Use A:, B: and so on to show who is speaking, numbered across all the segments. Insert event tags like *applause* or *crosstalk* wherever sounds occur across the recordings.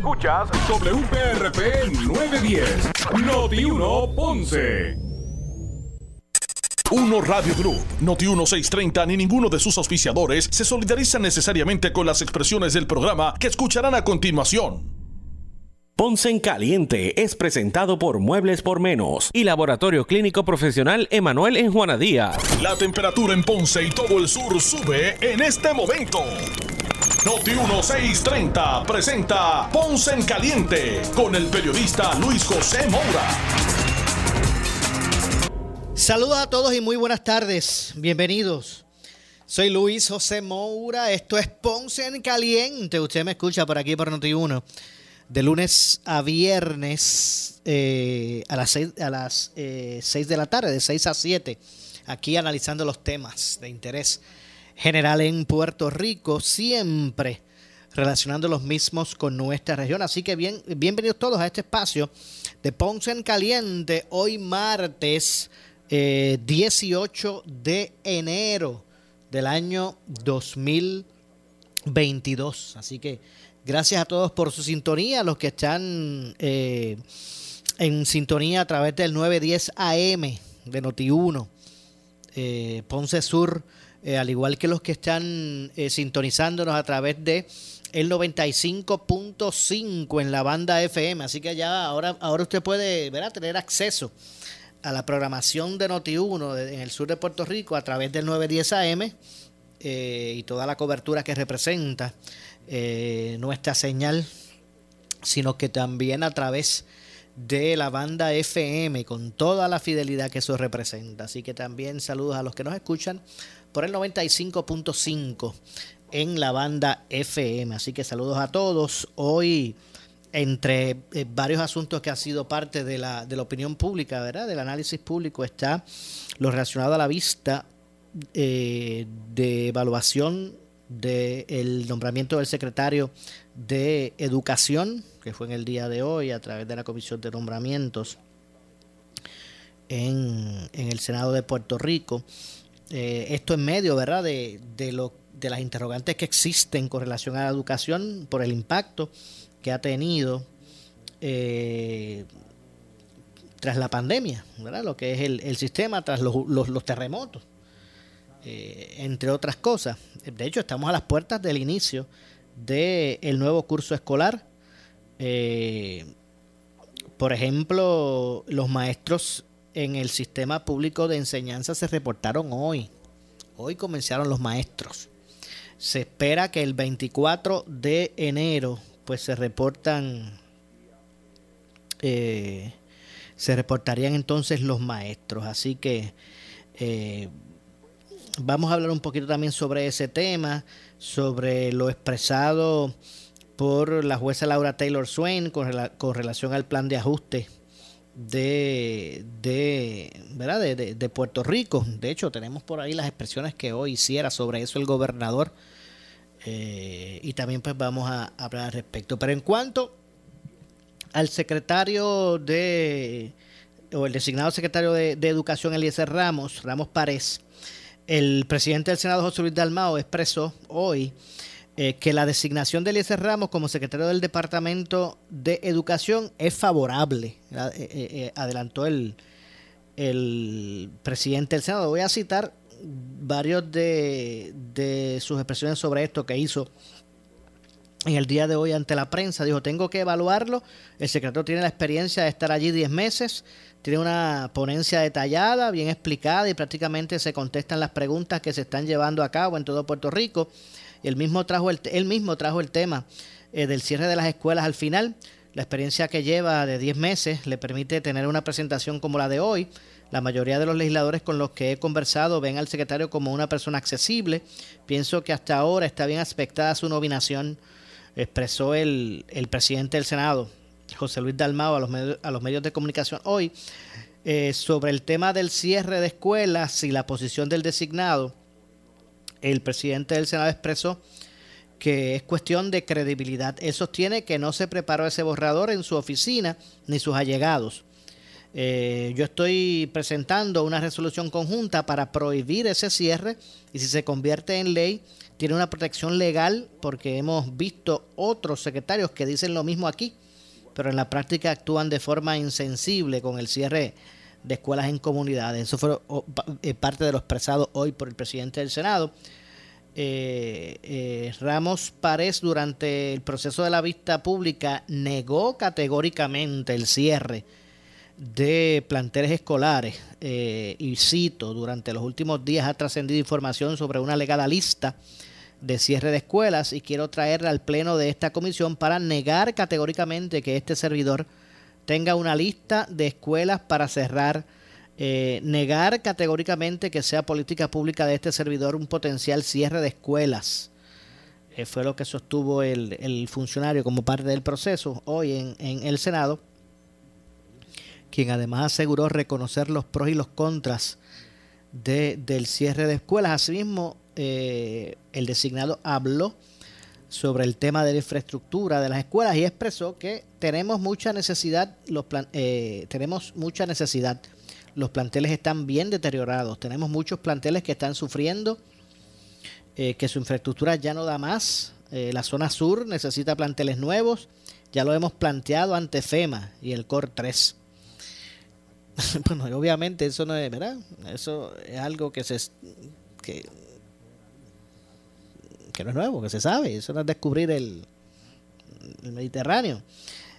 A: Escuchas
B: WPRP 910, Noti 1 Ponce. Uno Radio Group, Noti 1630 ni ninguno de sus auspiciadores se solidarizan necesariamente con las expresiones del programa que escucharán a continuación.
C: Ponce en Caliente es presentado por Muebles por Menos y Laboratorio Clínico Profesional Emanuel en Juanadía.
B: La temperatura en Ponce y todo el sur sube en este momento. Noti 1630 presenta Ponce en Caliente con el periodista Luis José Moura.
D: Saludos a todos y muy buenas tardes. Bienvenidos. Soy Luis José Moura. Esto es Ponce en Caliente. Usted me escucha por aquí por Noti1 de lunes a viernes eh, a las 6 a las, eh, de la tarde, de 6 a 7, aquí analizando los temas de interés general en Puerto Rico, siempre relacionando los mismos con nuestra región. Así que bien, bienvenidos todos a este espacio de Ponce en Caliente, hoy martes 18 eh, de enero del año 2022. Así que gracias a todos por su sintonía, los que están eh, en sintonía a través del 910 AM de Noti1, eh, Ponce Sur, al igual que los que están sintonizándonos a través de el 95.5 en la banda FM. Así que ya ahora, ahora usted puede tener acceso a la programación de Noti1 en el sur de Puerto Rico a través del 910 AM eh, y toda la cobertura que representa eh, nuestra señal, sino que también a través de la banda FM con toda la fidelidad que eso representa. Así que también saludos a los que nos escuchan por el 95.5 en la banda FM. Así que saludos a todos. Hoy entre eh, varios asuntos que han sido parte de la, de la opinión pública, ¿verdad? Del análisis público está lo relacionado a la vista eh, de evaluación del nombramiento del secretario de Educación, que fue en el día de hoy a través de la Comisión de Nombramientos en, el Senado de Puerto Rico. Eh, esto en medio, ¿verdad?, de, de, lo, de las interrogantes que existen con relación a la educación por el impacto que ha tenido eh, tras la pandemia, ¿verdad? lo que es el, sistema, tras los, los, terremotos, eh, entre otras cosas. De hecho, estamos a las puertas del inicio del nuevo curso escolar. Por ejemplo, los maestros en el sistema público de enseñanza se reportaron hoy. Hoy comenzaron los maestros. Se espera que el 24 de enero pues se reportan, eh, se reportarían entonces los maestros. Así que eh, vamos a hablar un poquito también sobre ese tema, sobre lo expresado por la jueza Laura Taylor Swain con, relación al plan de ajuste de, de, ¿verdad? De, de, Puerto Rico. De hecho, tenemos por ahí las expresiones que hoy hiciera sobre eso el gobernador eh, y también pues vamos a hablar al respecto. Pero en cuanto al secretario de, o el designado secretario de, Educación, Eliezer Ramos, Ramos Párez, el presidente del Senado, José Luis Dalmao, expresó hoy eh, que la designación de Eliezer Ramos como secretario del Departamento de Educación es favorable. Eh, adelantó el, presidente del Senado. Voy a citar varios de, de sus expresiones sobre esto que hizo en el día de hoy ante la prensa. Dijo, tengo que evaluarlo. El secretario tiene la experiencia de estar allí 10 meses. Tiene una ponencia detallada, bien explicada y prácticamente se contestan las preguntas que se están llevando a cabo en todo Puerto Rico. Él mismo trajo el, él mismo trajo el tema eh, del cierre de las escuelas al final. La experiencia que lleva de 10 meses le permite tener una presentación como la de hoy la mayoría de los legisladores con los que he conversado ven al secretario como una persona accesible. Pienso que hasta ahora está bien aspectada su nominación, expresó el, presidente del Senado, José Luis Dalmao, a los, medios, a los medios de comunicación hoy, eh, sobre el tema del cierre de escuelas y la posición del designado. El presidente del Senado expresó que es cuestión de credibilidad. Él sostiene que no se preparó ese borrador en su oficina ni sus allegados Eh, yo estoy presentando una resolución conjunta para prohibir ese cierre y si se convierte en ley, tiene una protección legal porque hemos visto otros secretarios que dicen lo mismo aquí, pero en la práctica actúan de forma insensible con el cierre de escuelas en comunidades. Eso fue eh, parte de lo expresado hoy por el presidente del Senado. Eh, eh, Ramos Párez durante el proceso de la vista pública negó categóricamente el cierre de planteles escolares y cito, durante los últimos días ha trascendido información sobre una legada lista de cierre de escuelas y quiero traerla al pleno de esta comisión para negar categóricamente que este servidor tenga una lista de escuelas para cerrar, eh, negar categóricamente que sea política pública de este servidor un potencial cierre de escuelas. Eh, fue lo que sostuvo el, funcionario como parte del proceso hoy en, en el Senado, quien además aseguró reconocer los pros y los contras de, del cierre de escuelas. Asimismo, eh, el designado habló sobre el tema de la infraestructura de las escuelas y expresó que tenemos mucha necesidad, los eh, tenemos mucha necesidad. Los planteles están bien deteriorados. Tenemos muchos planteles que están sufriendo, eh, que su infraestructura ya no da más. la zona sur necesita planteles nuevos. Ya lo hemos planteado ante FEMA y el COR 3. *laughs* bueno, obviamente eso no es, ¿verdad? Eso es algo que se que no es nuevo, que se sabe, eso no es descubrir el, Mediterráneo.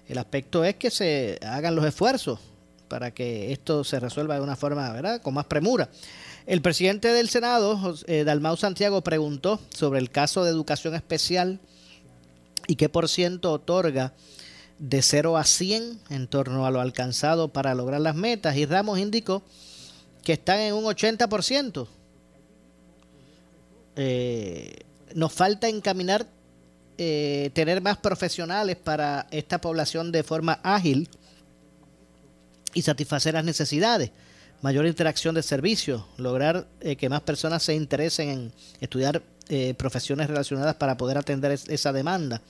D: El aspecto es que se hagan los esfuerzos para que esto se resuelva de una forma, ¿verdad?, con más premura. El presidente del Senado, eh, Dalmau Santiago, preguntó sobre el caso de educación especial y qué por ciento otorga de 0 a 100 en torno a lo alcanzado para lograr las metas y Ramos indicó que están en un 80%. Eh, nos falta encaminar, eh, tener más profesionales para esta población de forma ágil y satisfacer las necesidades, mayor interacción de servicios, lograr eh, que más personas se interesen en estudiar eh, profesiones relacionadas para poder atender esa demanda.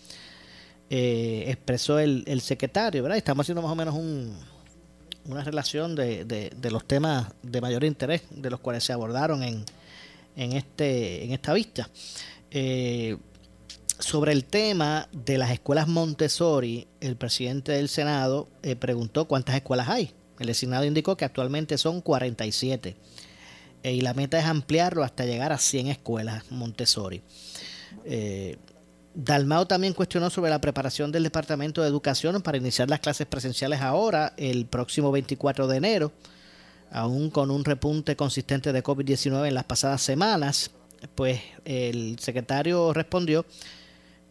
D: expresó el, secretario, ¿verdad? Estamos haciendo más o menos una relación de, de, los temas de mayor interés de los cuales se abordaron en, en, este, en esta vista. Eh, sobre el tema de las escuelas Montessori, el presidente del Senado eh, preguntó cuántas escuelas hay. El Senado indicó que actualmente son 47 eh, y la meta es ampliarlo hasta llegar a 100 escuelas Montessori. Dalmao también cuestionó sobre la preparación del Departamento de Educación para iniciar las clases presenciales ahora, el próximo 24 de enero, aún con un repunte consistente de COVID-19 en las pasadas semanas pues el secretario respondió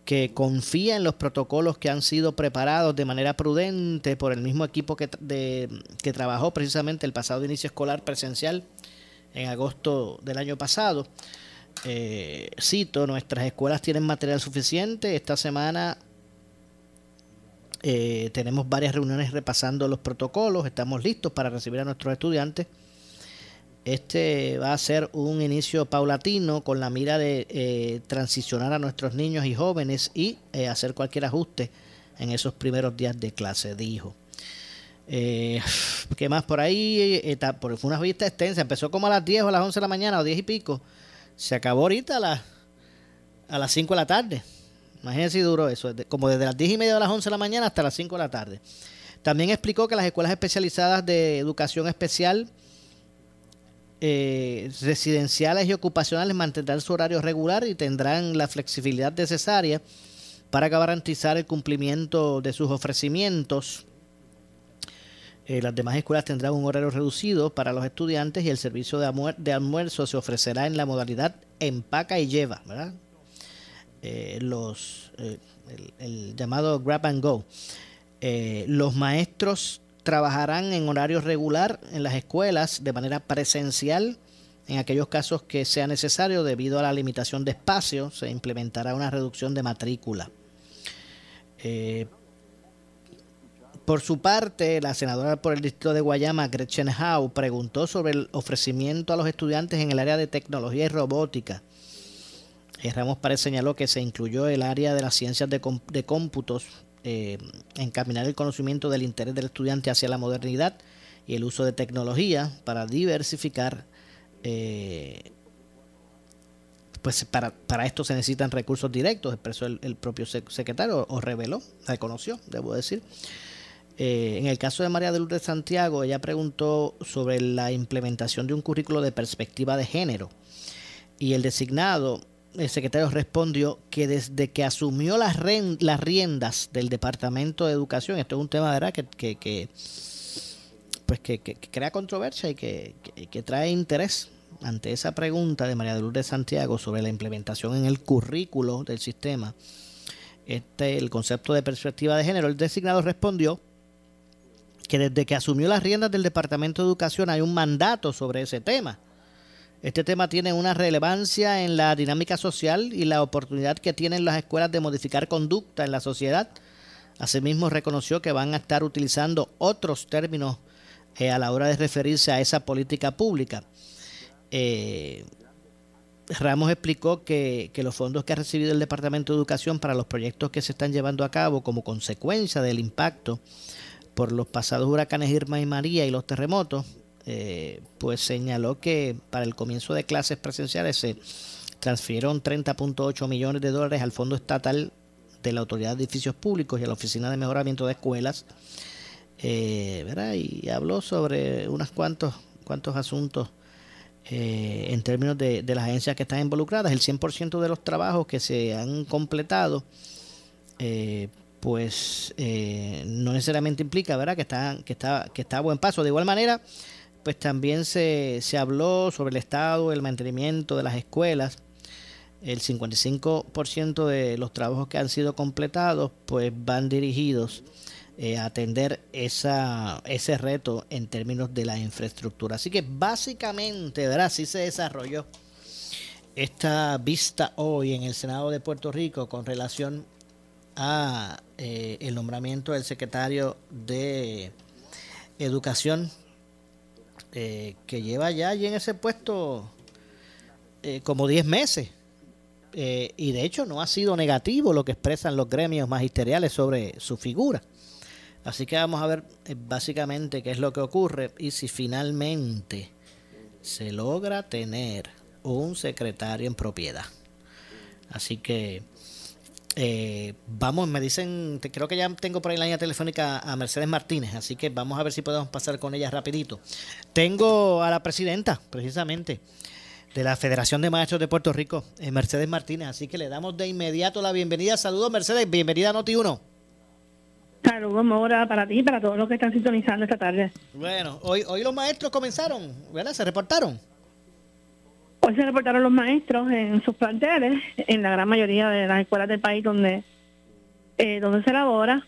D: que confía en los protocolos que han sido preparados de manera prudente por el mismo equipo que, que trabajó precisamente el pasado inicio escolar presencial en agosto del año pasado. Eh, cito, nuestras escuelas tienen material suficiente. Esta semana eh, tenemos varias reuniones repasando los protocolos. Estamos listos para recibir a nuestros estudiantes este va a ser un inicio paulatino con la mira de eh, transicionar a nuestros niños y jóvenes y eh, hacer cualquier ajuste en esos primeros días de clase, dijo. Eh, ¿Qué más por ahí? fue una vista extensa, empezó como a las 10 o a las 11 de la mañana o 10 y pico. Se acabó ahorita a las, a las 5 de la tarde. Imagínense si duró eso, como desde las 10 y media de las 11 de la mañana hasta las 5 de la tarde. También explicó que las escuelas especializadas de educación especial eh, residenciales y ocupacionales mantendrán su horario regular y tendrán la flexibilidad necesaria para garantizar el cumplimiento de sus ofrecimientos. Eh, las demás escuelas tendrán un horario reducido para los estudiantes y el servicio de, almuerzo se ofrecerá en la modalidad empaca y lleva. Eh, los, el, llamado grab and go. los maestros trabajarán en horario regular en las escuelas de manera presencial. En aquellos casos que sea necesario debido a la limitación de espacio, se implementará una reducción de matrícula. Eh, por su parte, la senadora por el distrito de Guayama, Gretchen Howe, preguntó sobre el ofrecimiento a los estudiantes en el área de tecnología y robótica. Ramos Párez señaló que se incluyó el área de las ciencias de, de cómputos eh, encaminar el conocimiento del interés del estudiante hacia la modernidad y el uso de tecnología para diversificar. Eh, pues para, para, esto se necesitan recursos directos, expresó el, el propio secretario, o reveló, reconoció, debo decir. Eh, en el caso de María de Lourdes Santiago, ella preguntó sobre la implementación de un currículo de perspectiva de género. Y el designado, el secretario respondió que desde que asumió las, las riendas del Departamento de Educación, esto es un tema ¿verdad? Que, que, pues que, crea controversia y que, trae interés ante esa pregunta de María de Lourdes Santiago sobre la implementación en el currículo del sistema, este, el concepto de perspectiva de género, el designado respondió que desde que asumió las riendas del Departamento de Educación hay un mandato sobre ese tema. Este tema tiene una relevancia en la dinámica social y la oportunidad que tienen las escuelas de modificar conducta en la sociedad. Asimismo, reconoció que van a estar utilizando otros términos eh, a la hora de referirse a esa política pública. Eh, Ramos explicó que, que, los fondos que ha recibido el Departamento de Educación para los proyectos que se están llevando a cabo como consecuencia del impacto por los pasados huracanes Irma y María y los terremotos, eh, pues señaló que para el comienzo de clases presenciales se transfirieron 30.8 millones de dólares al Fondo Estatal de la Autoridad de Edificios Públicos y a la Oficina de Mejoramiento de Escuelas, eh, y habló sobre unos cuantos, cuantos asuntos eh, en términos de, de, las agencias que están involucradas. El 100% de los trabajos que se han completado pues eh, no necesariamente implica ¿verdad? Que, está, que, está, que está a buen paso. De igual manera, pues también se, se habló sobre el estado, el mantenimiento de las escuelas. El 55% de los trabajos que han sido completados pues van dirigidos eh, a atender esa, ese reto en términos de la infraestructura. Así que básicamente, ¿verdad? Así se desarrolló esta vista hoy en el Senado de Puerto Rico con relación a eh, el nombramiento del secretario de Educación, eh, que lleva ya allí en ese puesto eh, como 10 meses. y de hecho no ha sido negativo lo que expresan los gremios magisteriales sobre su figura. Así que vamos a ver básicamente qué es lo que ocurre y si finalmente se logra tener un secretario en propiedad. Así que eh, vamos, me dicen, creo que ya tengo por ahí la línea telefónica a Mercedes Martínez, así que vamos a ver si podemos pasar con ella rapidito. Tengo a la presidenta, precisamente, de la Federación de Maestros de Puerto Rico, eh, Mercedes Martínez, así que le damos de inmediato la bienvenida. Saludos, Mercedes, bienvenida a Noti1.
A: Saludos, Mora, para ti y para todos los que están sintonizando esta tarde.
D: Bueno, hoy, hoy los maestros comenzaron, ¿verdad? ¿Se reportaron?
A: Hoy se reportaron los maestros en sus planteles, en la gran mayoría de las escuelas del país donde, eh, donde se elabora.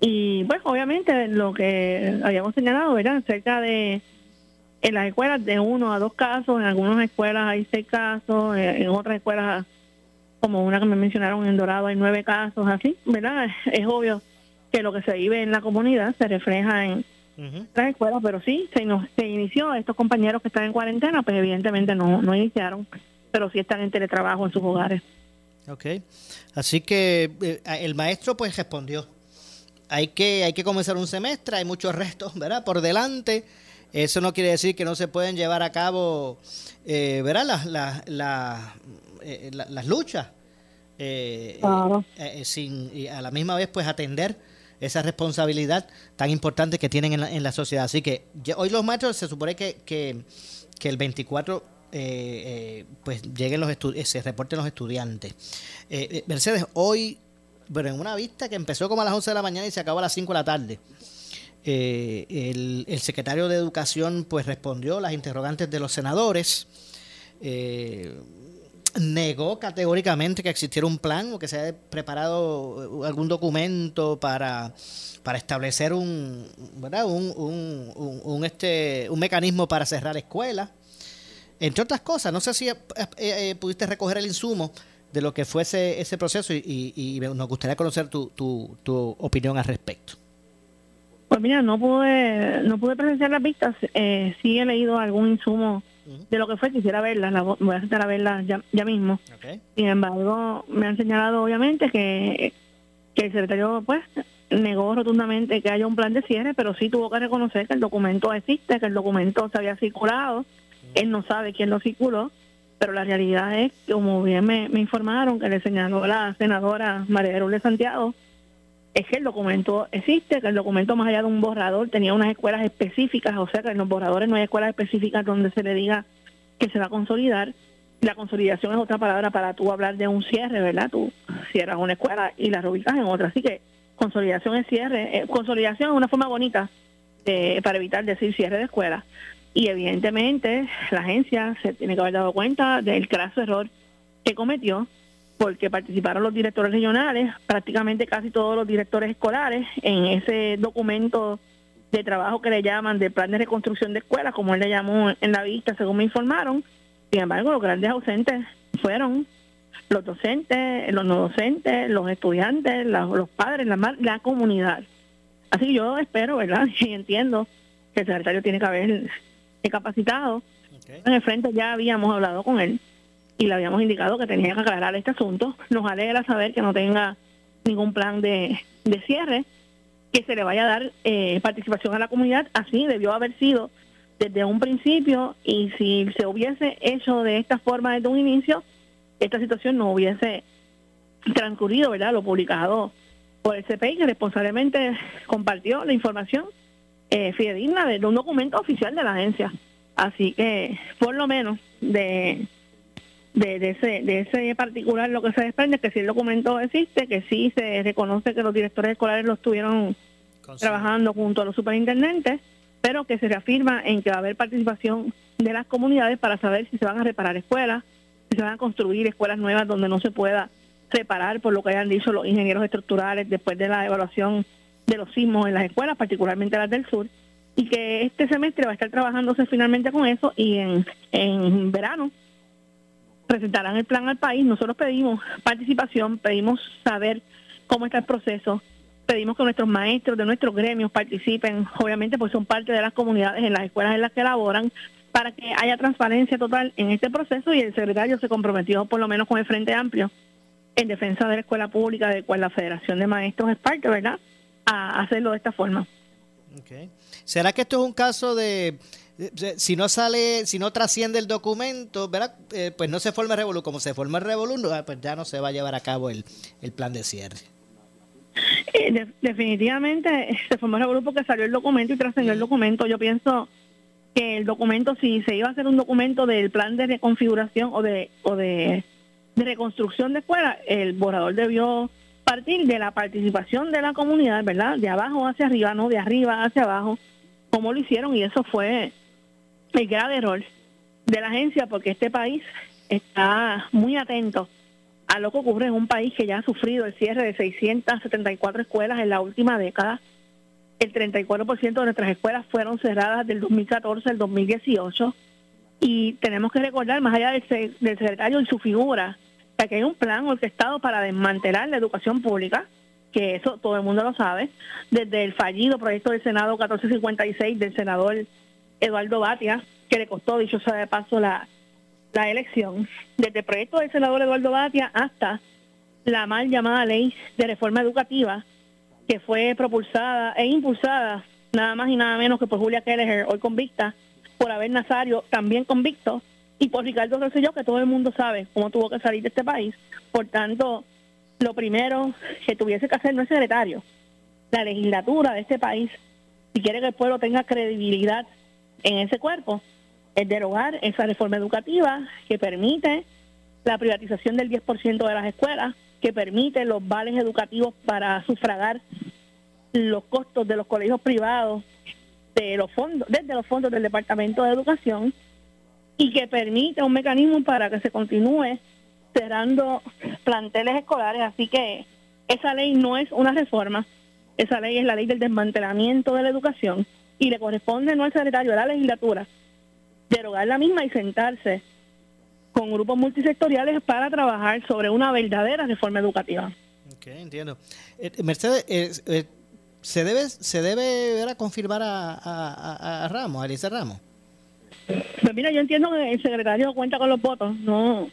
A: Y bueno, obviamente lo que habíamos señalado era cerca de, en las escuelas de uno a dos casos, en algunas escuelas hay seis casos, eh, en otras escuelas como una que me mencionaron en Dorado hay nueve casos, así, ¿verdad? Es obvio que lo que se vive en la comunidad se refleja en, las escuelas, pero sí, se, nos, se inició. Estos compañeros que están en cuarentena, pues evidentemente no, no iniciaron, pero sí están en teletrabajo en sus hogares.
D: Ok, así que eh, el maestro pues respondió. Hay que, hay que comenzar un semestre, hay muchos restos, ¿verdad? Por delante. Eso no quiere decir que no se pueden llevar a cabo, eh, ¿verdad? Las, las, eh, las luchas. Eh, sin, y a la misma vez pues atender esa responsabilidad tan importante que tienen en la, sociedad. Así que hoy los maestros se supone que, que, el 24 eh, eh, pues lleguen los eh, se reporten los estudiantes. Mercedes, hoy, bueno, en una vista que empezó como a las 11 de la mañana y se acabó a las 5 de la tarde, el, el, secretario de Educación pues respondió las interrogantes de los senadores. Eh, negó categóricamente que existiera un plan o que se haya preparado algún documento para, para establecer un, ¿verdad? Un, un, un, este, un mecanismo para cerrar escuelas. Entre otras cosas, no sé si eh, eh, pudiste recoger el insumo de lo que fuese ese proceso y, y, nos gustaría conocer tu, tu, tu, opinión al respecto.
A: Pues mira, no pude, no pude presenciar las vistas, eh, sí he leído algún insumo de lo que fue, quisiera verlas, la, voy a sentar a verlas ya, ya mismo. Sin embargo, me han señalado obviamente que, que el secretario pues negó rotundamente que haya un plan de cierre, pero sí tuvo que reconocer que el documento existe, que el documento se había circulado. Él no sabe quién lo circuló, pero la realidad es, como bien me, informaron, que le señaló la senadora María de Santiago, es que el documento existe, que el documento más allá de un borrador tenía unas escuelas específicas, o sea que en los borradores no hay escuelas específicas donde se le diga que se va a consolidar. La consolidación es otra palabra para tú hablar de un cierre, ¿verdad? Tú cierras una escuela y la reubicas en otra. Así que consolidación es cierre. Eh, consolidación es una forma bonita de, para evitar decir cierre de escuela. Y evidentemente la agencia se tiene que haber dado cuenta del craso error que cometió porque participaron los directores regionales, prácticamente casi todos los directores escolares, en ese documento de trabajo que le llaman de plan de reconstrucción de escuelas, como él le llamó en la vista, según me informaron. Sin embargo, los grandes ausentes fueron los docentes, los no docentes, los estudiantes, los padres, la, la comunidad. Así yo espero, ¿verdad? *laughs* Y entiendo que el secretario tiene que haber capacitado. En el frente ya habíamos hablado con él y le habíamos indicado que tenía que aclarar este asunto. Nos alegra saber que no tenga ningún plan de, cierre, que se le vaya a dar eh, participación a la comunidad. Así debió haber sido desde un principio y si se hubiese hecho de esta forma desde un inicio, esta situación no hubiese transcurrido, ¿verdad? Lo publicado por el CPI, que responsablemente compartió la información eh, fidedigna de un documento oficial de la agencia. Así que, por lo menos, de de, ese, de ese particular lo que se desprende es que si el documento existe, que sí se reconoce que los directores escolares lo estuvieron trabajando junto a los superintendentes, pero que se reafirma en que va a haber participación de las comunidades para saber si se van a reparar escuelas, si se van a construir escuelas nuevas donde no se pueda reparar por lo que hayan dicho los ingenieros estructurales después de la evaluación de los sismos en las escuelas, particularmente las del sur, y que este semestre va a estar trabajándose finalmente con eso y en, en verano presentarán el plan al país. Nosotros pedimos participación, pedimos saber cómo está el proceso, pedimos que nuestros maestros de nuestros gremios participen, obviamente pues son parte de las comunidades en las escuelas en las que laboran, para que haya transparencia total en este proceso y el secretario se comprometió por lo menos con el Frente Amplio en defensa de la escuela pública, de cual la Federación de Maestros es parte, ¿verdad?, a hacerlo de esta forma.
D: ¿Será que esto es un caso de si no sale, si no trasciende el documento, ¿verdad? Eh, pues no se forma el revolú. Como se forma el revolú, pues ya no se va a llevar a cabo el, plan de cierre.
A: Eh, definitivamente se formó el revolú porque salió el documento y trascendió el documento. Yo pienso que el documento, si se iba a hacer un documento del plan de reconfiguración o de, o de, de reconstrucción de escuela, el borrador debió partir de la participación de la comunidad, ¿verdad? De abajo hacia arriba, no de arriba hacia abajo, como lo hicieron y eso fue el grave error de la agencia porque este país está muy atento a lo que ocurre en un país que ya ha sufrido el cierre de 674 escuelas en la última década. El 34% de nuestras escuelas fueron cerradas del 2014 al 2018 y tenemos que recordar, más allá del, secretario y su figura, que hay un plan orquestado para desmantelar la educación pública, que eso todo el mundo lo sabe, desde el fallido proyecto del Senado 1456 del senador Eduardo Batia, que le costó, dicho sea de paso, la, la elección, desde el proyecto del senador Eduardo Batia hasta la mal llamada ley de reforma educativa, que fue propulsada e impulsada nada más y nada menos que por Julia Kelleher, hoy convicta, por Abel Nazario, también convicto, y por Ricardo Rosselló, que todo el mundo sabe cómo tuvo que salir de este país. Por tanto, lo primero que tuviese que hacer no es secretario, la legislatura de este país, si quiere que el pueblo tenga credibilidad en ese cuerpo es derogar esa reforma educativa que permite la privatización del 10% de las escuelas, que permite los vales educativos para sufragar los costos de los colegios privados de los fondos, desde los fondos del Departamento de Educación y que permite un mecanismo para que se continúe cerrando planteles escolares. Así que esa ley no es una reforma, esa ley es la ley del desmantelamiento de la educación y le corresponde no al secretario de la legislatura derogar la misma y sentarse con grupos multisectoriales para trabajar sobre una verdadera reforma educativa.
D: Ok, entiendo. Eh, Mercedes, eh, eh, ¿se debe se debe confirmar a, a, Ramos, a Elisa Ramos?
A: Pues mira, yo entiendo que el secretario cuenta con los votos, no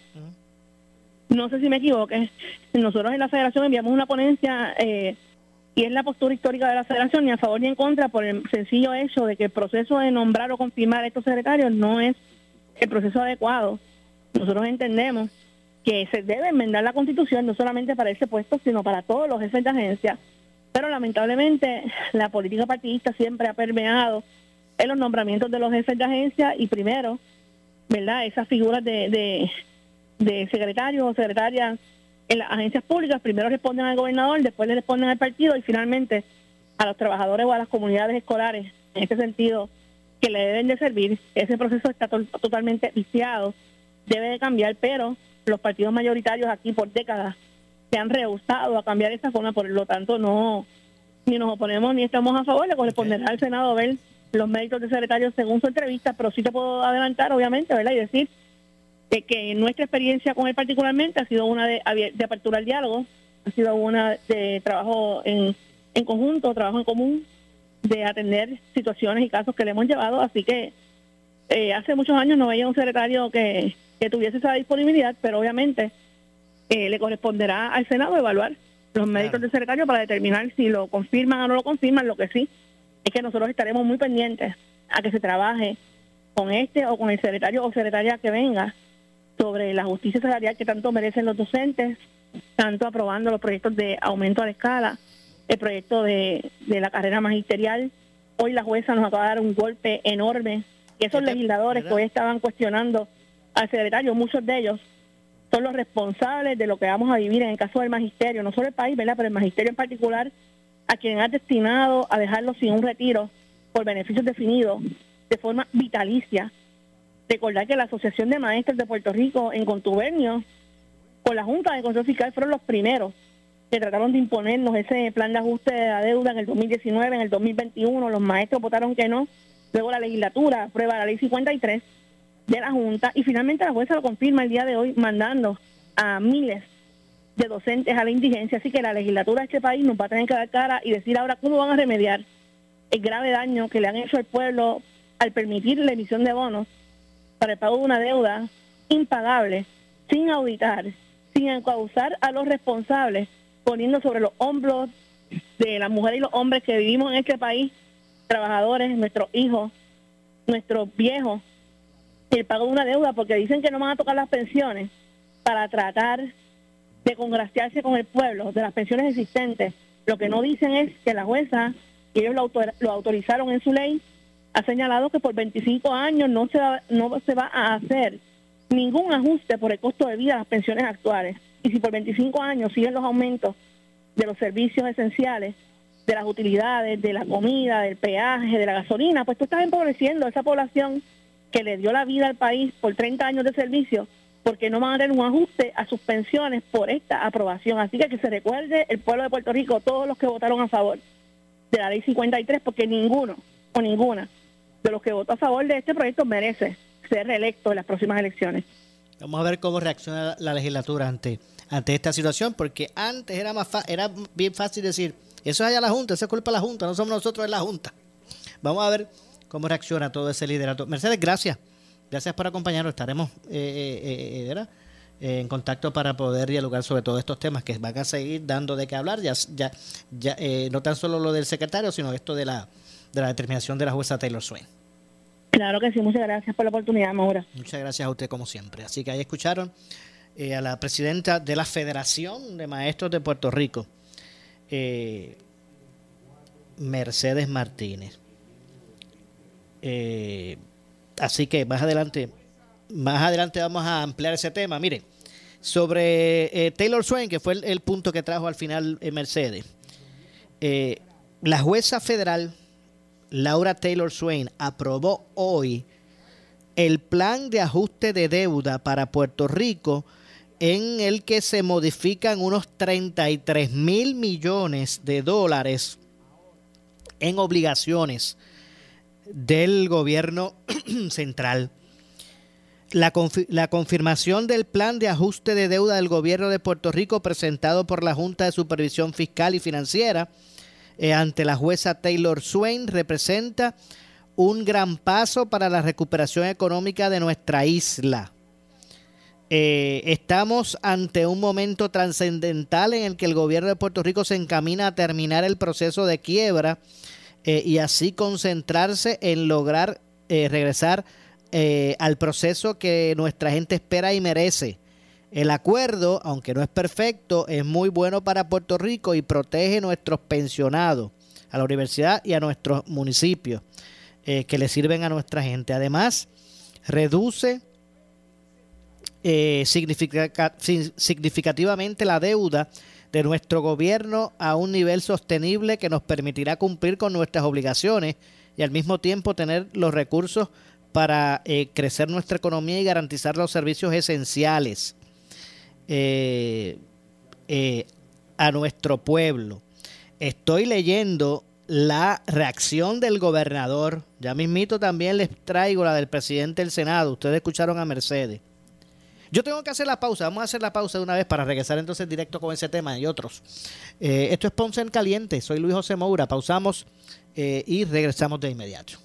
A: no sé si me equivoque. Nosotros en la federación enviamos una ponencia y es la postura histórica de la federación ni a favor ni en contra por el sencillo hecho de que el proceso de nombrar o confirmar a estos secretarios no es el proceso adecuado. Nosotros entendemos que se debe enmendar la constitución no solamente para ese puesto, sino para todos los jefes de agencia, pero lamentablemente la política partidista siempre ha permeado en los nombramientos de los jefes de agencia y primero, ¿verdad? Esas figuras de, de, de secretarios o secretarias en las agencias públicas primero responden al gobernador, después le responden al partido y finalmente a los trabajadores o a las comunidades escolares, en ese sentido, que le deben de servir. Ese proceso está totalmente viciado, debe de cambiar, pero los partidos mayoritarios aquí por décadas se han rehusado a cambiar esa forma, por lo tanto no ni nos oponemos ni estamos a favor, le corresponderá al Senado ver los méritos de secretario según su entrevista, pero sí te puedo adelantar, obviamente, ¿verdad? Y decir de que nuestra experiencia con él particularmente ha sido una de, de apertura al diálogo, ha sido una de trabajo en, en conjunto, trabajo en común, de atender situaciones y casos que le hemos llevado, así que eh, hace muchos años no veía un secretario que, que tuviese esa disponibilidad, pero obviamente eh, le corresponderá al Senado evaluar los méritos del secretario para determinar si lo confirman o no lo confirman, lo que sí es que nosotros estaremos muy pendientes a que se trabaje con este o con el secretario o secretaria que venga sobre la justicia salarial que tanto merecen los docentes, tanto aprobando los proyectos de aumento a la escala, el proyecto de, de la carrera magisterial. Hoy la jueza nos acaba de dar un golpe enorme y esos legisladores que hoy estaban cuestionando al secretario, muchos de ellos son los responsables de lo que vamos a vivir en el caso del magisterio, no solo el país, ¿verdad? pero el magisterio en particular, a quien ha destinado a dejarlo sin un retiro por beneficios definidos de forma vitalicia Recordar que la Asociación de Maestros de Puerto Rico, en contubernio con la Junta de Control Fiscal, fueron los primeros que trataron de imponernos ese plan de ajuste de la deuda en el 2019, en el 2021. Los maestros votaron que no. Luego la legislatura aprueba la ley 53 de la Junta y finalmente la jueza lo confirma el día de hoy, mandando a miles de docentes a la indigencia. Así que la legislatura de este país nos va a tener que dar cara y decir ahora cómo van a remediar el grave daño que le han hecho al pueblo al permitir la emisión de bonos para el pago de una deuda impagable, sin auditar, sin encauzar a los responsables, poniendo sobre los hombros de las mujeres y los hombres que vivimos en este país, trabajadores, nuestros hijos, nuestros viejos, el pago de una deuda, porque dicen que no van a tocar las pensiones para tratar de congraciarse con el pueblo de las pensiones existentes. Lo que no dicen es que la jueza, y ellos lo, lo autorizaron en su ley, ha señalado que por 25 años no se, va, no se va a hacer ningún ajuste por el costo de vida de las pensiones actuales. Y si por 25 años siguen los aumentos de los servicios esenciales, de las utilidades, de la comida, del peaje, de la gasolina, pues tú estás empobreciendo a esa población que le dio la vida al país por 30 años de servicio, porque no van a tener un ajuste a sus pensiones por esta aprobación. Así que que se recuerde el pueblo de Puerto Rico, todos los que votaron a favor de la ley 53, porque ninguno o ninguna de los que votó a favor de este proyecto merece ser reelecto en las próximas elecciones.
D: Vamos a ver cómo reacciona la legislatura ante, ante esta situación, porque antes era más era bien fácil decir, eso es allá la Junta, eso es culpa de la Junta, no somos nosotros, es la Junta. Vamos a ver cómo reacciona todo ese liderato. Mercedes, gracias. Gracias por acompañarnos. Estaremos eh, eh, eh, en contacto para poder dialogar sobre todos estos temas que van a seguir dando de qué hablar. Ya, ya, ya no tan solo lo del secretario, sino esto de la de la determinación de la jueza Taylor Swain.
A: Claro que sí, muchas gracias por la oportunidad, Maura.
D: Muchas gracias a usted como siempre. Así que ahí escucharon eh, a la presidenta de la Federación de Maestros de Puerto Rico, eh, Mercedes Martínez. Eh, así que más adelante, más adelante vamos a ampliar ese tema. Mire, sobre Taylor Swain, que fue el, el, punto que trajo al final Mercedes. la jueza federal Laura Taylor Swain aprobó hoy el plan de ajuste de deuda para Puerto Rico en el que se modifican unos 33 mil millones de dólares en obligaciones del gobierno *clears throat* central. La, confirmación del plan de ajuste de deuda del gobierno de Puerto Rico presentado por la Junta de Supervisión Fiscal y Financiera eh, ante la jueza Taylor Swain representa un gran paso para la recuperación económica de nuestra isla. eh, estamos ante un momento trascendental en el que el gobierno de Puerto Rico se encamina a terminar el proceso de quiebra eh, y así concentrarse en lograr regresar al proceso que nuestra gente espera y merece. El acuerdo, aunque no es perfecto, es muy bueno para Puerto Rico y protege nuestros pensionados, a la universidad y a nuestros municipios que le sirven a nuestra gente. Además, reduce eh, significativamente la deuda de nuestro gobierno a un nivel sostenible que nos permitirá cumplir con nuestras obligaciones y al mismo tiempo tener los recursos para eh, crecer nuestra economía y garantizar los servicios esenciales eh, a nuestro pueblo. Estoy leyendo la reacción del gobernador. Ya mismito también les traigo la del presidente del Senado. Ustedes escucharon a Mercedes. Yo tengo que hacer la pausa. Vamos a hacer la pausa de una vez para regresar entonces directo con ese tema y otros. Eh, esto es Ponce en Caliente. Soy Luis José Moura. Pausamos eh, y regresamos de inmediato.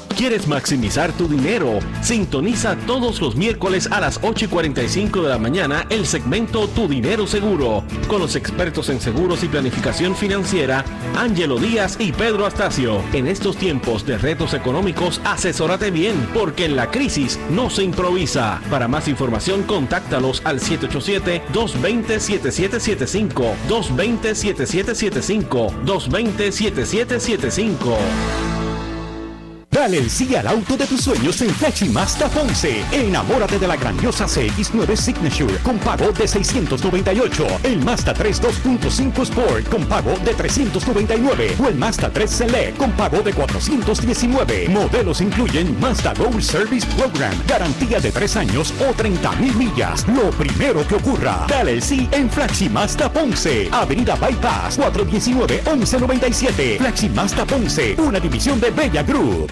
C: ¿Quieres maximizar tu dinero? Sintoniza todos los miércoles a las 8 y 45 de la mañana el segmento Tu Dinero Seguro con los expertos en seguros y planificación financiera Ángelo Díaz y Pedro Astacio. En estos tiempos de retos económicos, asesórate bien porque en la crisis no se improvisa. Para más información, contáctalos al 787-220-7775, 220-7775, 220-7775.
E: Dale el sí al auto de tus sueños en Flechi Mazda Ponce. Enamórate de la grandiosa CX9 Signature con pago de 698. El Mazda 3 2.5 Sport con pago de 399. O el Mazda 3 Select con pago de 419. Modelos incluyen Mazda Gold Service Program, garantía de 3 años o 30 mil millas. Lo primero que ocurra. Dale el sí en Flaxi Mazda Ponce. Avenida Bypass 419-1197. Flaxi Mazda Ponce, una división de Bella Group.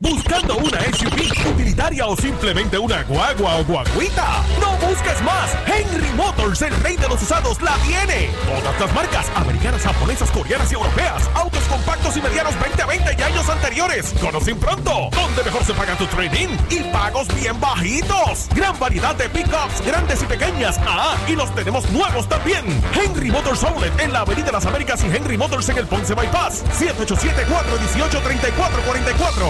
B: ¿Buscando una SUV utilitaria o simplemente una guagua o guaguita? No busques más. Henry Motors, el rey de los usados, la tiene. Todas las marcas, americanas, japonesas, coreanas y europeas. Autos compactos y medianos 2020 y años anteriores. Conocen pronto. Donde mejor se paga tu trading y pagos bien bajitos. Gran variedad de pickups, grandes y pequeñas. Ah, y los tenemos nuevos también. Henry Motors Outlet en la Avenida Las Américas y Henry Motors en el Ponce Bypass. 787 418 3444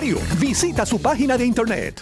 E: Visita su página de internet.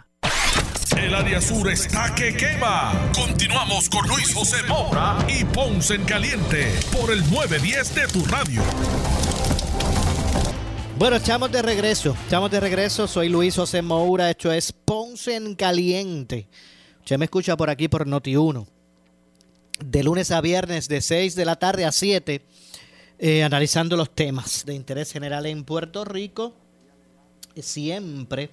B: El área sur está que quema. Continuamos con Luis José Moura y Ponce en Caliente por el 910 de tu radio.
D: Bueno, estamos de regreso. Estamos de regreso. Soy Luis José Moura. Esto es Ponce en Caliente. Usted me escucha por aquí por Noti1. De lunes a viernes, de 6 de la tarde a 7, eh, analizando los temas de interés general en Puerto Rico. Siempre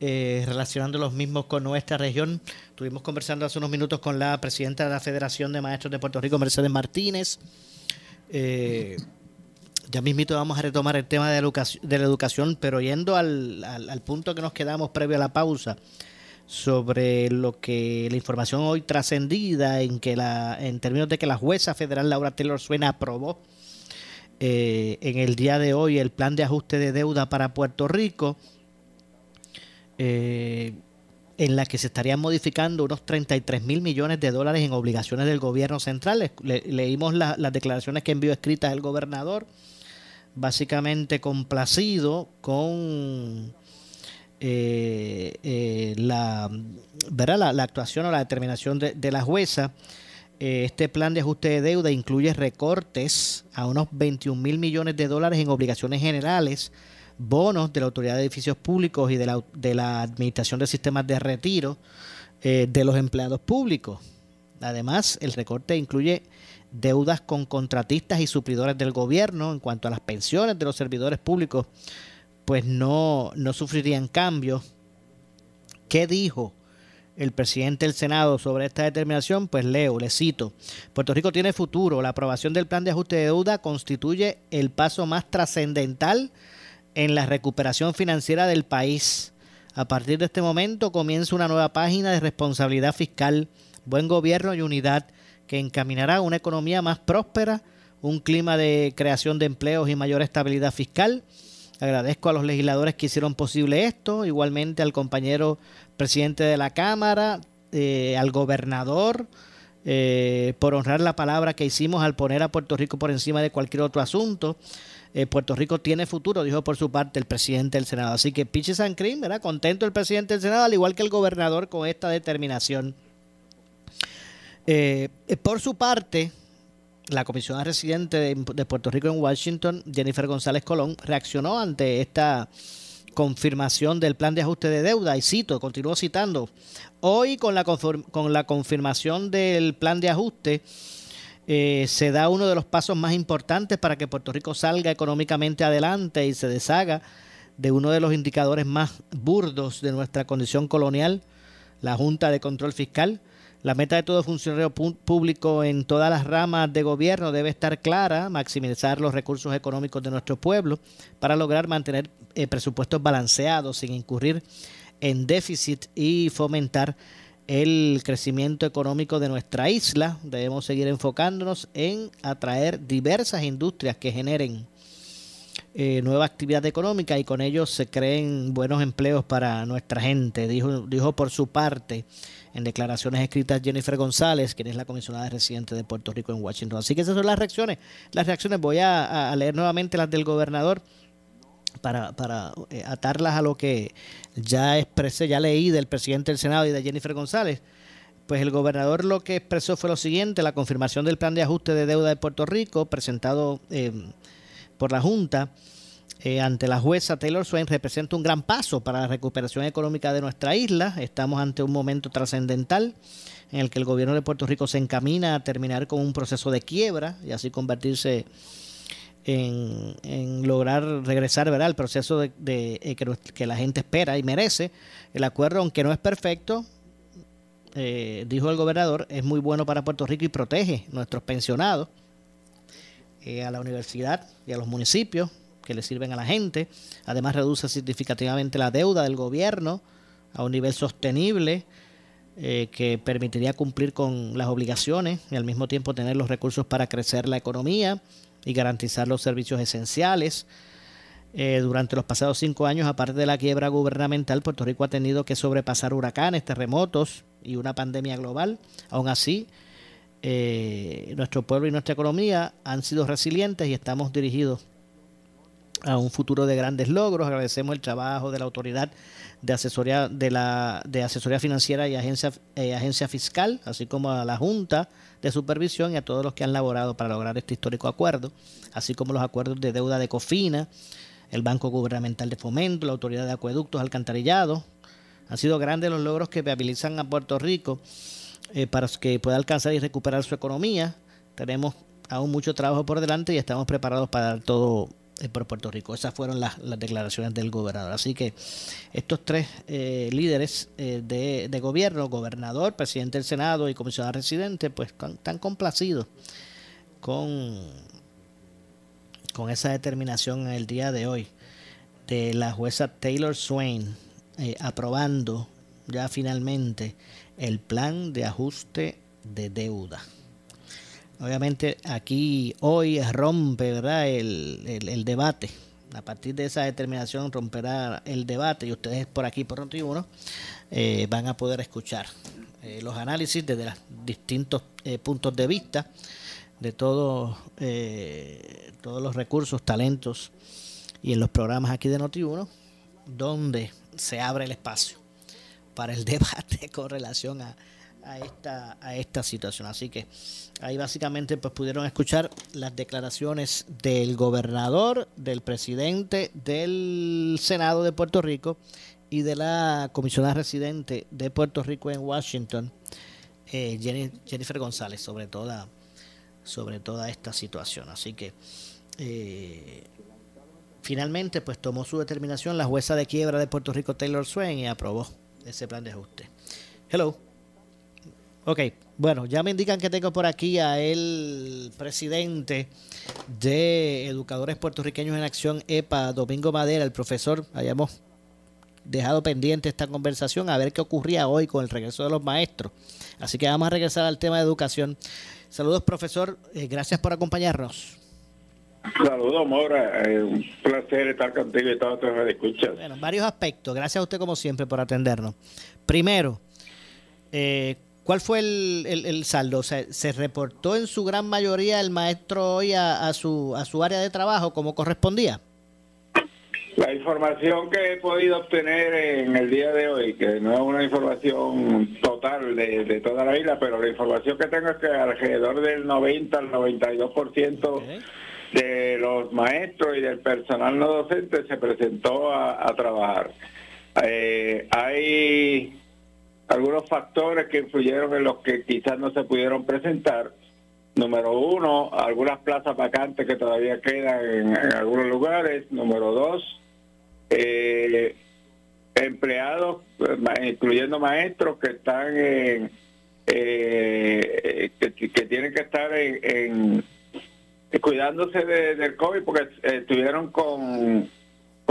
D: eh, relacionando los mismos con nuestra región. Estuvimos conversando hace unos minutos con la presidenta de la Federación de Maestros de Puerto Rico, Mercedes Martínez. Eh, ya mismito vamos a retomar el tema de, de la educación, pero yendo al, al, al, punto que nos quedamos previo a la pausa sobre lo que la información hoy trascendida en que la en términos de que la jueza federal Laura Taylor Suena aprobó eh, en el día de hoy el plan de ajuste de deuda para Puerto Rico eh, en la que se estarían modificando unos 33 mil millones de dólares en obligaciones del gobierno central. Le, leímos la, las declaraciones que envió escritas el gobernador, básicamente complacido con eh, eh, la, ¿verdad? La, actuación o la determinación de, de la jueza. Eh, este plan de ajuste de deuda incluye recortes a unos 21 mil millones de dólares en obligaciones generales bonos de la Autoridad de Edificios Públicos y de la, de la Administración de Sistemas de Retiro eh, de los empleados públicos. Además, el recorte incluye deudas con contratistas y suplidores del gobierno en cuanto a las pensiones de los servidores públicos, pues no, no sufrirían cambios. ¿Qué dijo el presidente del Senado sobre esta determinación? Pues leo, le cito. Puerto Rico tiene futuro. La aprobación del plan de ajuste de deuda constituye el paso más trascendental en la recuperación financiera del país. A partir de este momento comienza una nueva página de responsabilidad fiscal, buen gobierno y unidad que encaminará a una economía más próspera, un clima de creación de empleos y mayor estabilidad fiscal. Agradezco a los legisladores que hicieron posible esto, igualmente al compañero presidente de la Cámara, eh, al gobernador, eh, por honrar la palabra que hicimos al poner a Puerto Rico por encima de cualquier otro asunto. Eh, Puerto Rico tiene futuro, dijo por su parte el presidente del Senado. Así que Pichi San Crin, ¿verdad? Contento el presidente del Senado, al igual que el gobernador con esta determinación. Eh, por su parte, la comisionada residente de, Puerto Rico en Washington, Jennifer González Colón, reaccionó ante esta confirmación del plan de ajuste de deuda y cito, continuó citando, hoy con la, con la confirmación del plan de ajuste, eh, se da uno de los pasos más importantes para que Puerto Rico salga económicamente adelante y se deshaga de uno de los indicadores más burdos de nuestra condición colonial, la Junta de Control Fiscal. La meta de todo funcionario público en todas las ramas de gobierno debe estar clara, maximizar los recursos económicos de nuestro pueblo para lograr mantener eh, presupuestos balanceados sin incurrir en déficit y fomentar el crecimiento económico de nuestra isla. Debemos seguir enfocándonos en atraer diversas industrias que generen eh, nueva actividad económica y con ello se creen buenos empleos para nuestra gente, dijo, dijo por su parte en declaraciones escritas Jennifer González, quien es la comisionada residente de Puerto Rico en Washington. Así que esas son las reacciones. Las reacciones, voy a, leer nuevamente las del gobernador para, para eh, atarlas a lo que ya expresé, ya leí del presidente del Senado y de Jennifer González. Pues el gobernador lo que expresó fue lo siguiente, la confirmación del plan de ajuste de deuda de Puerto Rico presentado eh, por la Junta eh, ante la jueza Taylor Swain representa un gran paso para la recuperación económica de nuestra isla. Estamos ante un momento trascendental en el que el gobierno de Puerto Rico se encamina a terminar con un proceso de quiebra y así convertirse en, lograr regresar ¿verdad? al proceso de, eh, que, la gente espera y merece. El acuerdo, aunque no es perfecto, eh, dijo el gobernador, es muy bueno para Puerto Rico y protege nuestros pensionados, a la universidad y a los municipios que le sirven a la gente. Además, reduce significativamente la deuda del gobierno a un nivel sostenible eh, que permitiría cumplir con las obligaciones y al mismo tiempo tener los recursos para crecer la economía y garantizar los servicios esenciales. Eh, durante los pasados cinco años, aparte de la quiebra gubernamental, Puerto Rico ha tenido que sobrepasar huracanes, terremotos y una pandemia global. Aún así, eh, nuestro pueblo y nuestra economía han sido resilientes y estamos dirigidos a un futuro de grandes logros. Agradecemos el trabajo de la autoridad de asesoría de la de asesoría financiera y agencia eh, agencia fiscal, así como a la Junta de Supervisión y a todos los que han laborado para lograr este histórico acuerdo, así como los acuerdos de deuda de Cofina, el Banco Gubernamental de Fomento, la Autoridad de Acueductos, Alcantarillado. Han sido grandes los logros que viabilizan a Puerto Rico eh, para que pueda alcanzar y recuperar su economía. Tenemos aún mucho trabajo por delante y estamos preparados para dar todo por Puerto Rico. Esas fueron las, declaraciones del gobernador. Así que estos tres eh, líderes eh, de, gobierno, gobernador, presidente del Senado y comisionado residente, pues están complacidos con, con esa determinación en el día de hoy de la jueza Taylor Swain aprobando ya finalmente el plan de ajuste de deuda. Obviamente aquí hoy rompe ¿verdad? El, debate. A partir de esa determinación romperá el debate y ustedes por aquí, por Noti1, eh, van a poder escuchar eh, los análisis desde los distintos eh, puntos de vista de todos todos los recursos, talentos y en los programas aquí de Noti1, donde se abre el espacio para el *laughs* debate con relación a, a esta, a esta situación. Así que ahí básicamente pues pudieron escuchar las declaraciones del gobernador, del presidente del Senado de Puerto Rico y de la comisionada residente de Puerto Rico en Washington, eh, Jennifer González, sobre toda, sobre toda esta situación. Así que eh, finalmente pues tomó su determinación la jueza de quiebra de Puerto Rico, Taylor Swain, y aprobó ese plan de ajuste. Hello. Ok, bueno, ya me indican que tengo por aquí a el presidente de Educadores Puertorriqueños en Acción, EPA, Domingo Madera, el profesor. Hayamos dejado pendiente esta conversación a ver qué ocurría hoy con el regreso de los maestros. Así que vamos a regresar al tema de educación. Saludos, profesor. Eh, gracias por acompañarnos.
F: Saludos, Mora. Eh, un placer estar contigo y todos los escuchas.
D: Bueno, varios aspectos. Gracias a usted, como siempre, por atendernos. Primero, eh, ¿Cuál fue el, saldo? ¿Se reportó en su gran mayoría el maestro hoy a, su, a su área de trabajo como correspondía?
F: La información que he podido obtener en el día de hoy, que no es una información total de, toda la isla, pero la información que tengo es que alrededor del 90 al 92% de los maestros y del personal no docente se presentó a, trabajar. Eh, hay algunos factores que influyeron en los que quizás no se pudieron presentar. Número uno, algunas plazas vacantes que todavía quedan en, algunos lugares. Número dos, eh, empleados, incluyendo maestros que están en, eh, que, tienen que estar en, cuidándose del COVID porque estuvieron con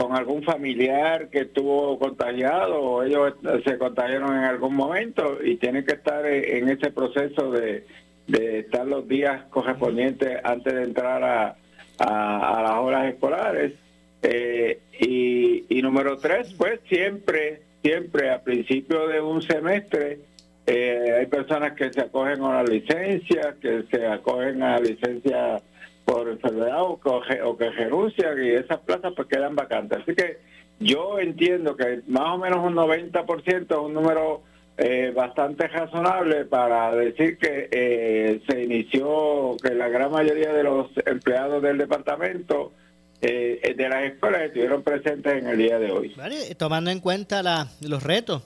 F: con algún familiar que estuvo contagiado o ellos se contagiaron en algún momento y tienen que estar en ese proceso de, estar los días correspondientes antes de entrar a, las horas escolares. Eh, y, y número tres, pues siempre, siempre a principio de un semestre eh, hay personas que se acogen a una licencia, que se acogen a licencia por enfermedad o, o que renuncian y esas plazas pues quedan vacantes. Así que yo entiendo que más o menos un 90% es un número eh, bastante razonable para decir que eh, se inició, que la gran mayoría de los empleados del departamento eh, de las escuelas estuvieron presentes en el día de hoy.
D: tomando en cuenta la, los retos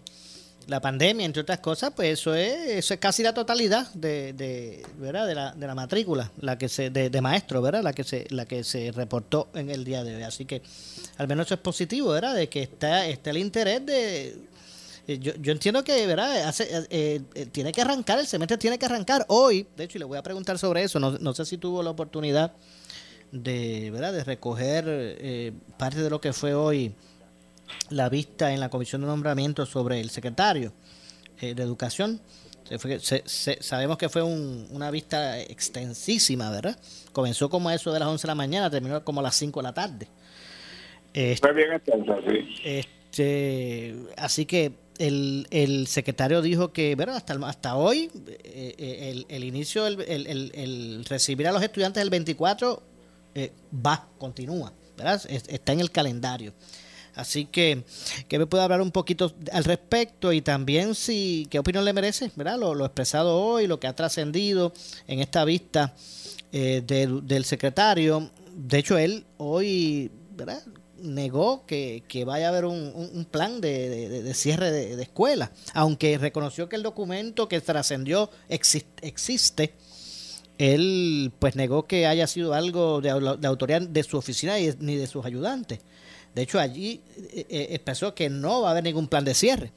D: la pandemia, entre otras cosas, pues eso es, eso es casi la totalidad de, de, ¿verdad? de, la, de la matrícula, la que se, de, de maestro, ¿verdad? La que se, la que se reportó en el día de hoy. Así que al menos eso es positivo, ¿verdad? De que está, está el interés de eh, yo, yo entiendo que, ¿verdad? Hace, eh, eh, tiene que arrancar, el semestre tiene que arrancar hoy. De hecho, y le voy a preguntar sobre eso. No, no sé si tuvo la oportunidad de, ¿verdad? De recoger parte de lo que fue hoy la vista en la comisión de nombramiento sobre el secretario eh, de Educación. sabemos que fue una vista extensísima, ¿verdad? Comenzó como a eso de las 11 de la mañana, terminó como a las 5 de la tarde.
F: fue bien extensa, sí.
D: Este, así que el, el secretario dijo que, ¿verdad? Hasta, hasta hoy, eh, eh, el, el, inicio, el, el, recibir a los estudiantes el 24 va, continúa, ¿verdad? Está en el calendario. Así que, que me puede hablar un poquito al respecto y también si qué opinión le merece, ¿verdad? Lo, expresado hoy, lo que ha trascendido en esta vista eh, del secretario. De hecho, él hoy, ¿verdad? negó que, vaya a haber un, plan de, cierre de, escuela, aunque reconoció que el documento que trascendió existe, él pues negó que haya sido algo de, de autoridad de su oficina ni de sus ayudantes. De hecho, allí eh, eh, expresó que no va a haber ningún plan de cierre.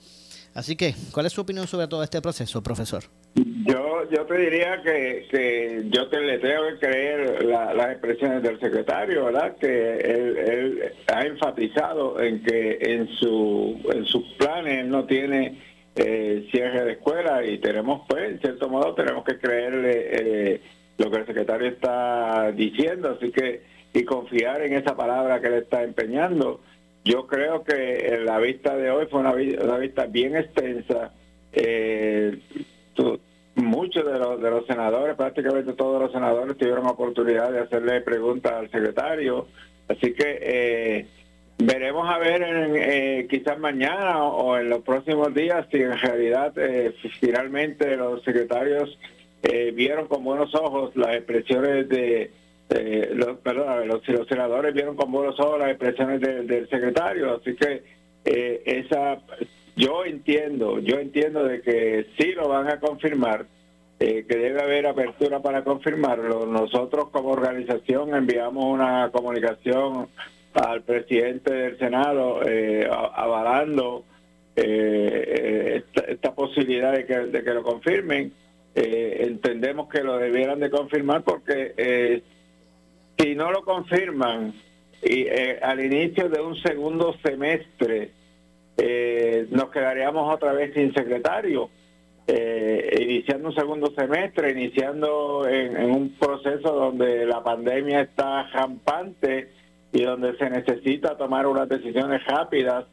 D: Así que, ¿cuál es su opinión sobre todo este proceso, profesor?
F: Yo, yo te diría que, que yo te le tengo que creer las expresiones del secretario, ¿verdad? Que él, ha enfatizado en que en su en sus planes no tiene eh, cierre de escuela y tenemos, pues, en cierto modo, tenemos que creerle lo que el secretario está diciendo. Así que y confiar en esa palabra que le está empeñando. Yo creo que la vista de hoy fue una, vista bien extensa. Eh, muchos de los, de los senadores, prácticamente todos los senadores tuvieron oportunidad de hacerle preguntas al secretario. Así que eh, veremos a ver en, eh, quizás mañana o, en los próximos días si en realidad finalmente los secretarios vieron con buenos ojos las expresiones de eh, los, perdón, los, senadores vieron con buenos ojos las expresiones del secretario, así que eh, esa yo entiendo, yo entiendo de que sí lo van a confirmar, eh, que debe haber apertura para confirmarlo. Nosotros como organización enviamos una comunicación al presidente del Senado avalando esta, posibilidad de que, de que lo confirmen. entendemos que lo debieran de confirmar porque si no lo confirman y eh, al inicio de un segundo semestre eh, nos quedaríamos otra vez sin secretario, eh, iniciando un segundo semestre, iniciando en, un proceso donde la pandemia está rampante y donde se necesita tomar unas decisiones rápidas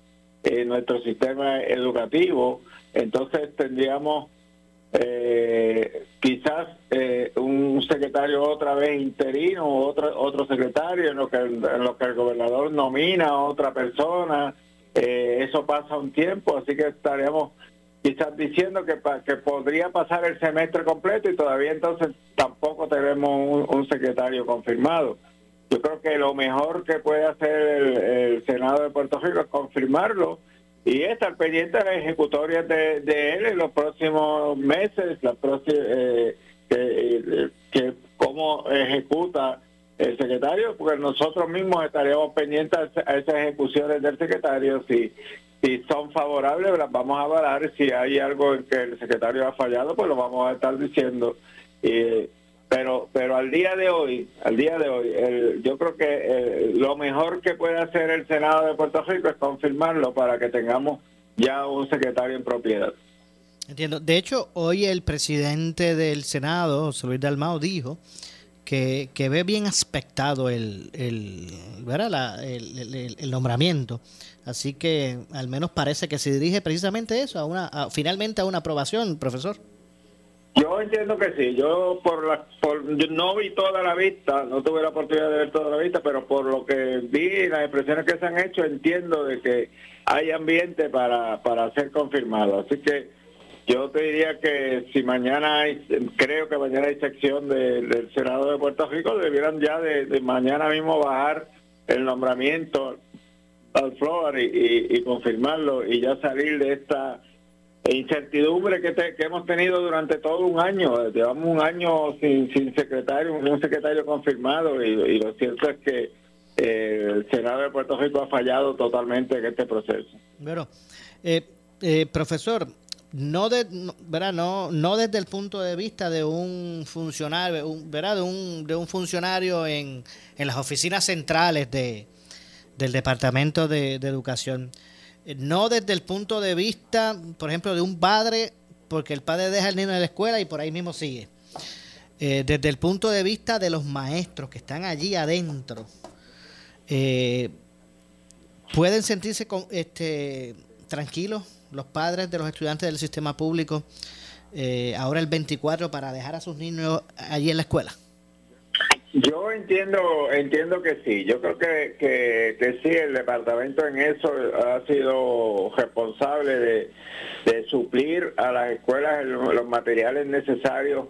F: en nuestro sistema educativo, entonces tendríamos eh, quizás eh, un secretario otra vez interino otro, otro secretario en lo, que, en lo que el gobernador nomina a otra persona. Eh, eso pasa un tiempo, así que estaríamos quizás diciendo que, que podría pasar el semestre completo y todavía entonces tampoco tenemos un, secretario confirmado. Yo creo que lo mejor que puede hacer el Senado de Puerto Rico es confirmarlo y estar pendiente de las ejecutorias de, él en los próximos meses, la próxima, eh, que, que cómo ejecuta el secretario, porque nosotros mismos estaríamos pendientes a esas ejecuciones del secretario. Si, si son favorables, las vamos a avalar. Si hay algo en que el secretario ha fallado, pues lo vamos a estar diciendo. Y, pero pero al día de hoy al día de hoy yo creo que eh, lo mejor que puede hacer el Senado de Puerto Rico es confirmarlo para que tengamos ya un secretario en propiedad
D: entiendo de hecho hoy el presidente del Senado José Luis Dalmao dijo que, que ve bien aspectado el, el, el, el, nombramiento. Así que al menos parece que se dirige precisamente eso, a una, finalmente a una aprobación, profesor.
F: Yo entiendo que sí. Yo por la, por, no vi toda la vista, no tuve la oportunidad de ver toda la vista, pero por lo que vi, las expresiones que se han hecho, entiendo de que hay ambiente para, para ser confirmado. Así que yo te diría que si mañana hay, creo que mañana hay sección del Senado de Puerto Rico, debieran ya de, mañana mismo bajar el nombramiento al floor y confirmarlo y ya salir de esta incertidumbre que, que hemos tenido durante todo un año. Llevamos un año sin, sin secretario, un secretario confirmado y, lo cierto es que eh, el Senado de Puerto Rico ha fallado totalmente en este proceso.
D: Pero, eh, eh, profesor, no, de, no, No, no desde el punto de vista de un funcionario, ¿verdad? De un, de un funcionario en, en las oficinas centrales de, del Departamento de Educación eh, no desde el punto de vista, por ejemplo, de un padre, porque el padre deja al niño en la escuela y por ahí mismo sigue. Eh, desde el punto de vista de los maestros que están allí adentro, eh, pueden sentirse este, tranquilos los padres de los estudiantes del sistema público ahora el 24 para dejar a sus niños allí en la escuela.
F: Yo entiendo, entiendo que sí. Yo creo que, que, sí, el departamento en eso ha sido responsable de, suplir a las escuelas los materiales necesarios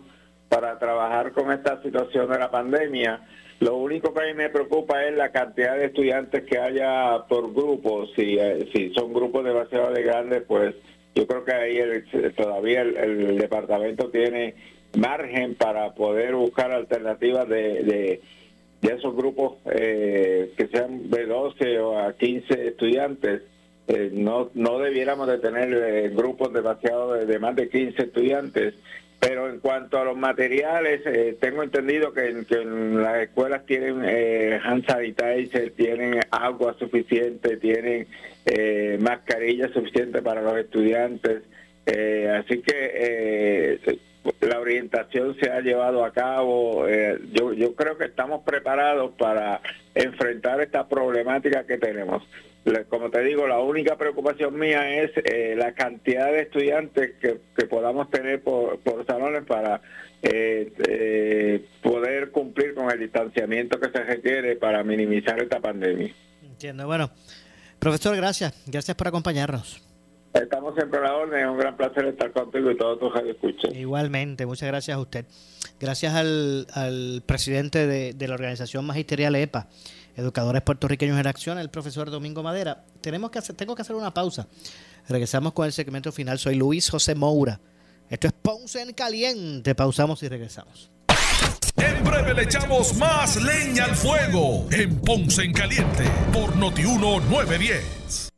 F: para trabajar con esta situación de la pandemia. Lo único que a mí me preocupa es la cantidad de estudiantes que haya por grupos. Si, eh, si son grupos demasiado grandes, pues yo creo que ahí todavía el departamento tiene margen para poder buscar alternativas de, de, esos grupos eh, que sean de 12 o a 15 estudiantes. Eh, no, no debiéramos de tener eh, grupos demasiado de, más de 15 estudiantes. Pero en cuanto a los materiales, tengo entendido que, en las escuelas tienen hand sanitizer, tienen agua suficiente, tienen mascarilla suficiente para los estudiantes. así que la orientación se ha llevado a cabo. Eh, yo, yo creo que estamos preparados para enfrentar esta problemática que tenemos. Como te digo, la única preocupación mía es eh, la cantidad de estudiantes que, podamos tener por, salones para eh, poder cumplir con el distanciamiento que se requiere para minimizar esta pandemia.
D: Entiendo. Bueno, profesor, gracias. Gracias por acompañarnos.
F: Estamos siempre a la orden, es un gran placer estar contigo y todos tus escuchan.
D: Igualmente, muchas gracias a usted. Gracias al, presidente de, la organización magisterial EPA, Educadores Puertorriqueños en Acción, el profesor Domingo Madera. Tenemos que hacer, tengo que hacer una pausa. Regresamos con el segmento final. Soy Luis José Moura. Esto es Ponce en Caliente. Pausamos y regresamos.
B: En breve le echamos más leña al fuego en Ponce en Caliente por Notiuno 910.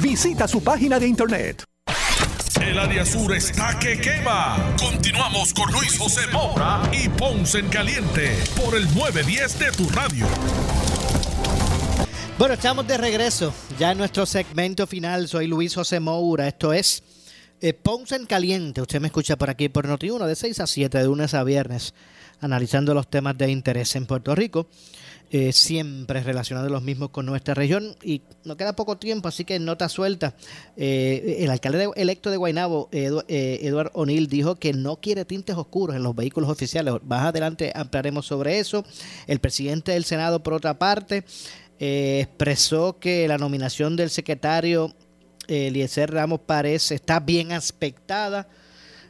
E: Visita su página de internet.
B: El área sur está que quema. Continuamos con Luis José Moura y Ponce en Caliente por el 910 de tu radio.
D: Bueno, estamos de regreso ya en nuestro segmento final. Soy Luis José Moura. Esto es eh, Ponce en Caliente. Usted me escucha por aquí por Noti1 de 6 a 7, de lunes a viernes, analizando los temas de interés en Puerto Rico. Eh, siempre relacionados los mismos con nuestra región y nos queda poco tiempo, así que nota suelta. Eh, el alcalde electo de Guaynabo, Eduard O'Neill, dijo que no quiere tintes oscuros en los vehículos oficiales. Más adelante ampliaremos sobre eso. El presidente del Senado, por otra parte, expresó que la nominación del secretario Eliezer Ramos parece está bien aspectada.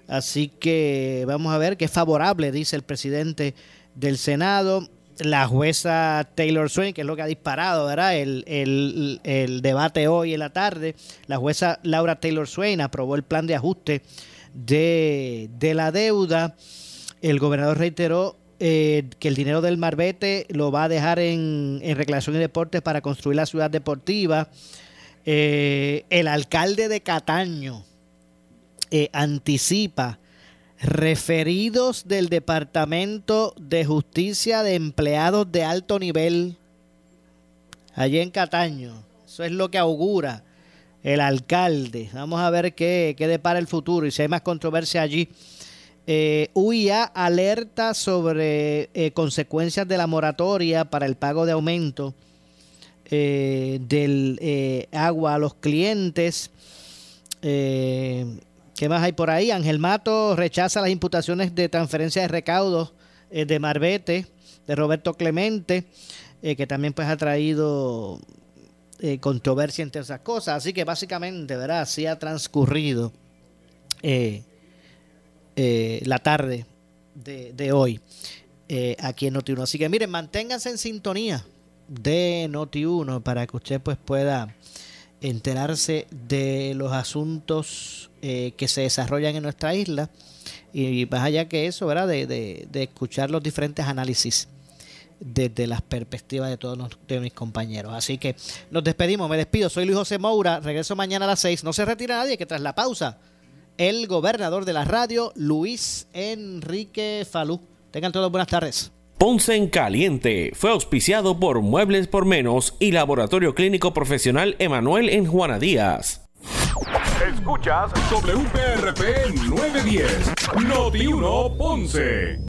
D: Así que vamos a ver que es favorable, dice el presidente del Senado la jueza Taylor Swain, que es lo que ha disparado, ¿verdad? El, el, debate hoy en la tarde, la jueza Laura Taylor Swain aprobó el plan de ajuste de, la deuda. El gobernador reiteró eh, que el dinero del Marbete lo va a dejar en, en Recreación y Deportes para construir la ciudad deportiva. Eh, el alcalde de Cataño eh, anticipa referidos del Departamento de Justicia de Empleados de Alto Nivel, allí en Cataño. Eso es lo que augura el alcalde. Vamos a ver qué, qué depara el futuro y si hay más controversia allí. Eh, UIA alerta sobre eh, consecuencias de la moratoria para el pago de aumento eh, del agua a los clientes. ¿Qué más hay por ahí? Ángel Mato rechaza las imputaciones de transferencia de recaudos eh, de Marbete, de Roberto Clemente, eh, que también pues ha traído eh, controversia entre esas cosas. Así que básicamente, ¿verdad? Así ha transcurrido la tarde de, hoy aquí en Noti1. Así que miren, manténganse en sintonía de Noti1 para que usted pues pueda enterarse de los asuntos eh, que se desarrollan en nuestra isla y más allá que eso, ¿verdad? De, de, escuchar los diferentes análisis desde las perspectivas de todos de mis compañeros. Así que nos despedimos, me despido. Soy Luis José Moura, regreso mañana a las 6. No se retira nadie, que tras la pausa, el gobernador de la radio, Luis Enrique Falú. Tengan todos buenas tardes.
C: Ponce en Caliente fue auspiciado por Muebles por Menos y Laboratorio Clínico Profesional Emanuel en Juana Díaz.
B: Escuchas WPRP 910, Noti 1 Ponce.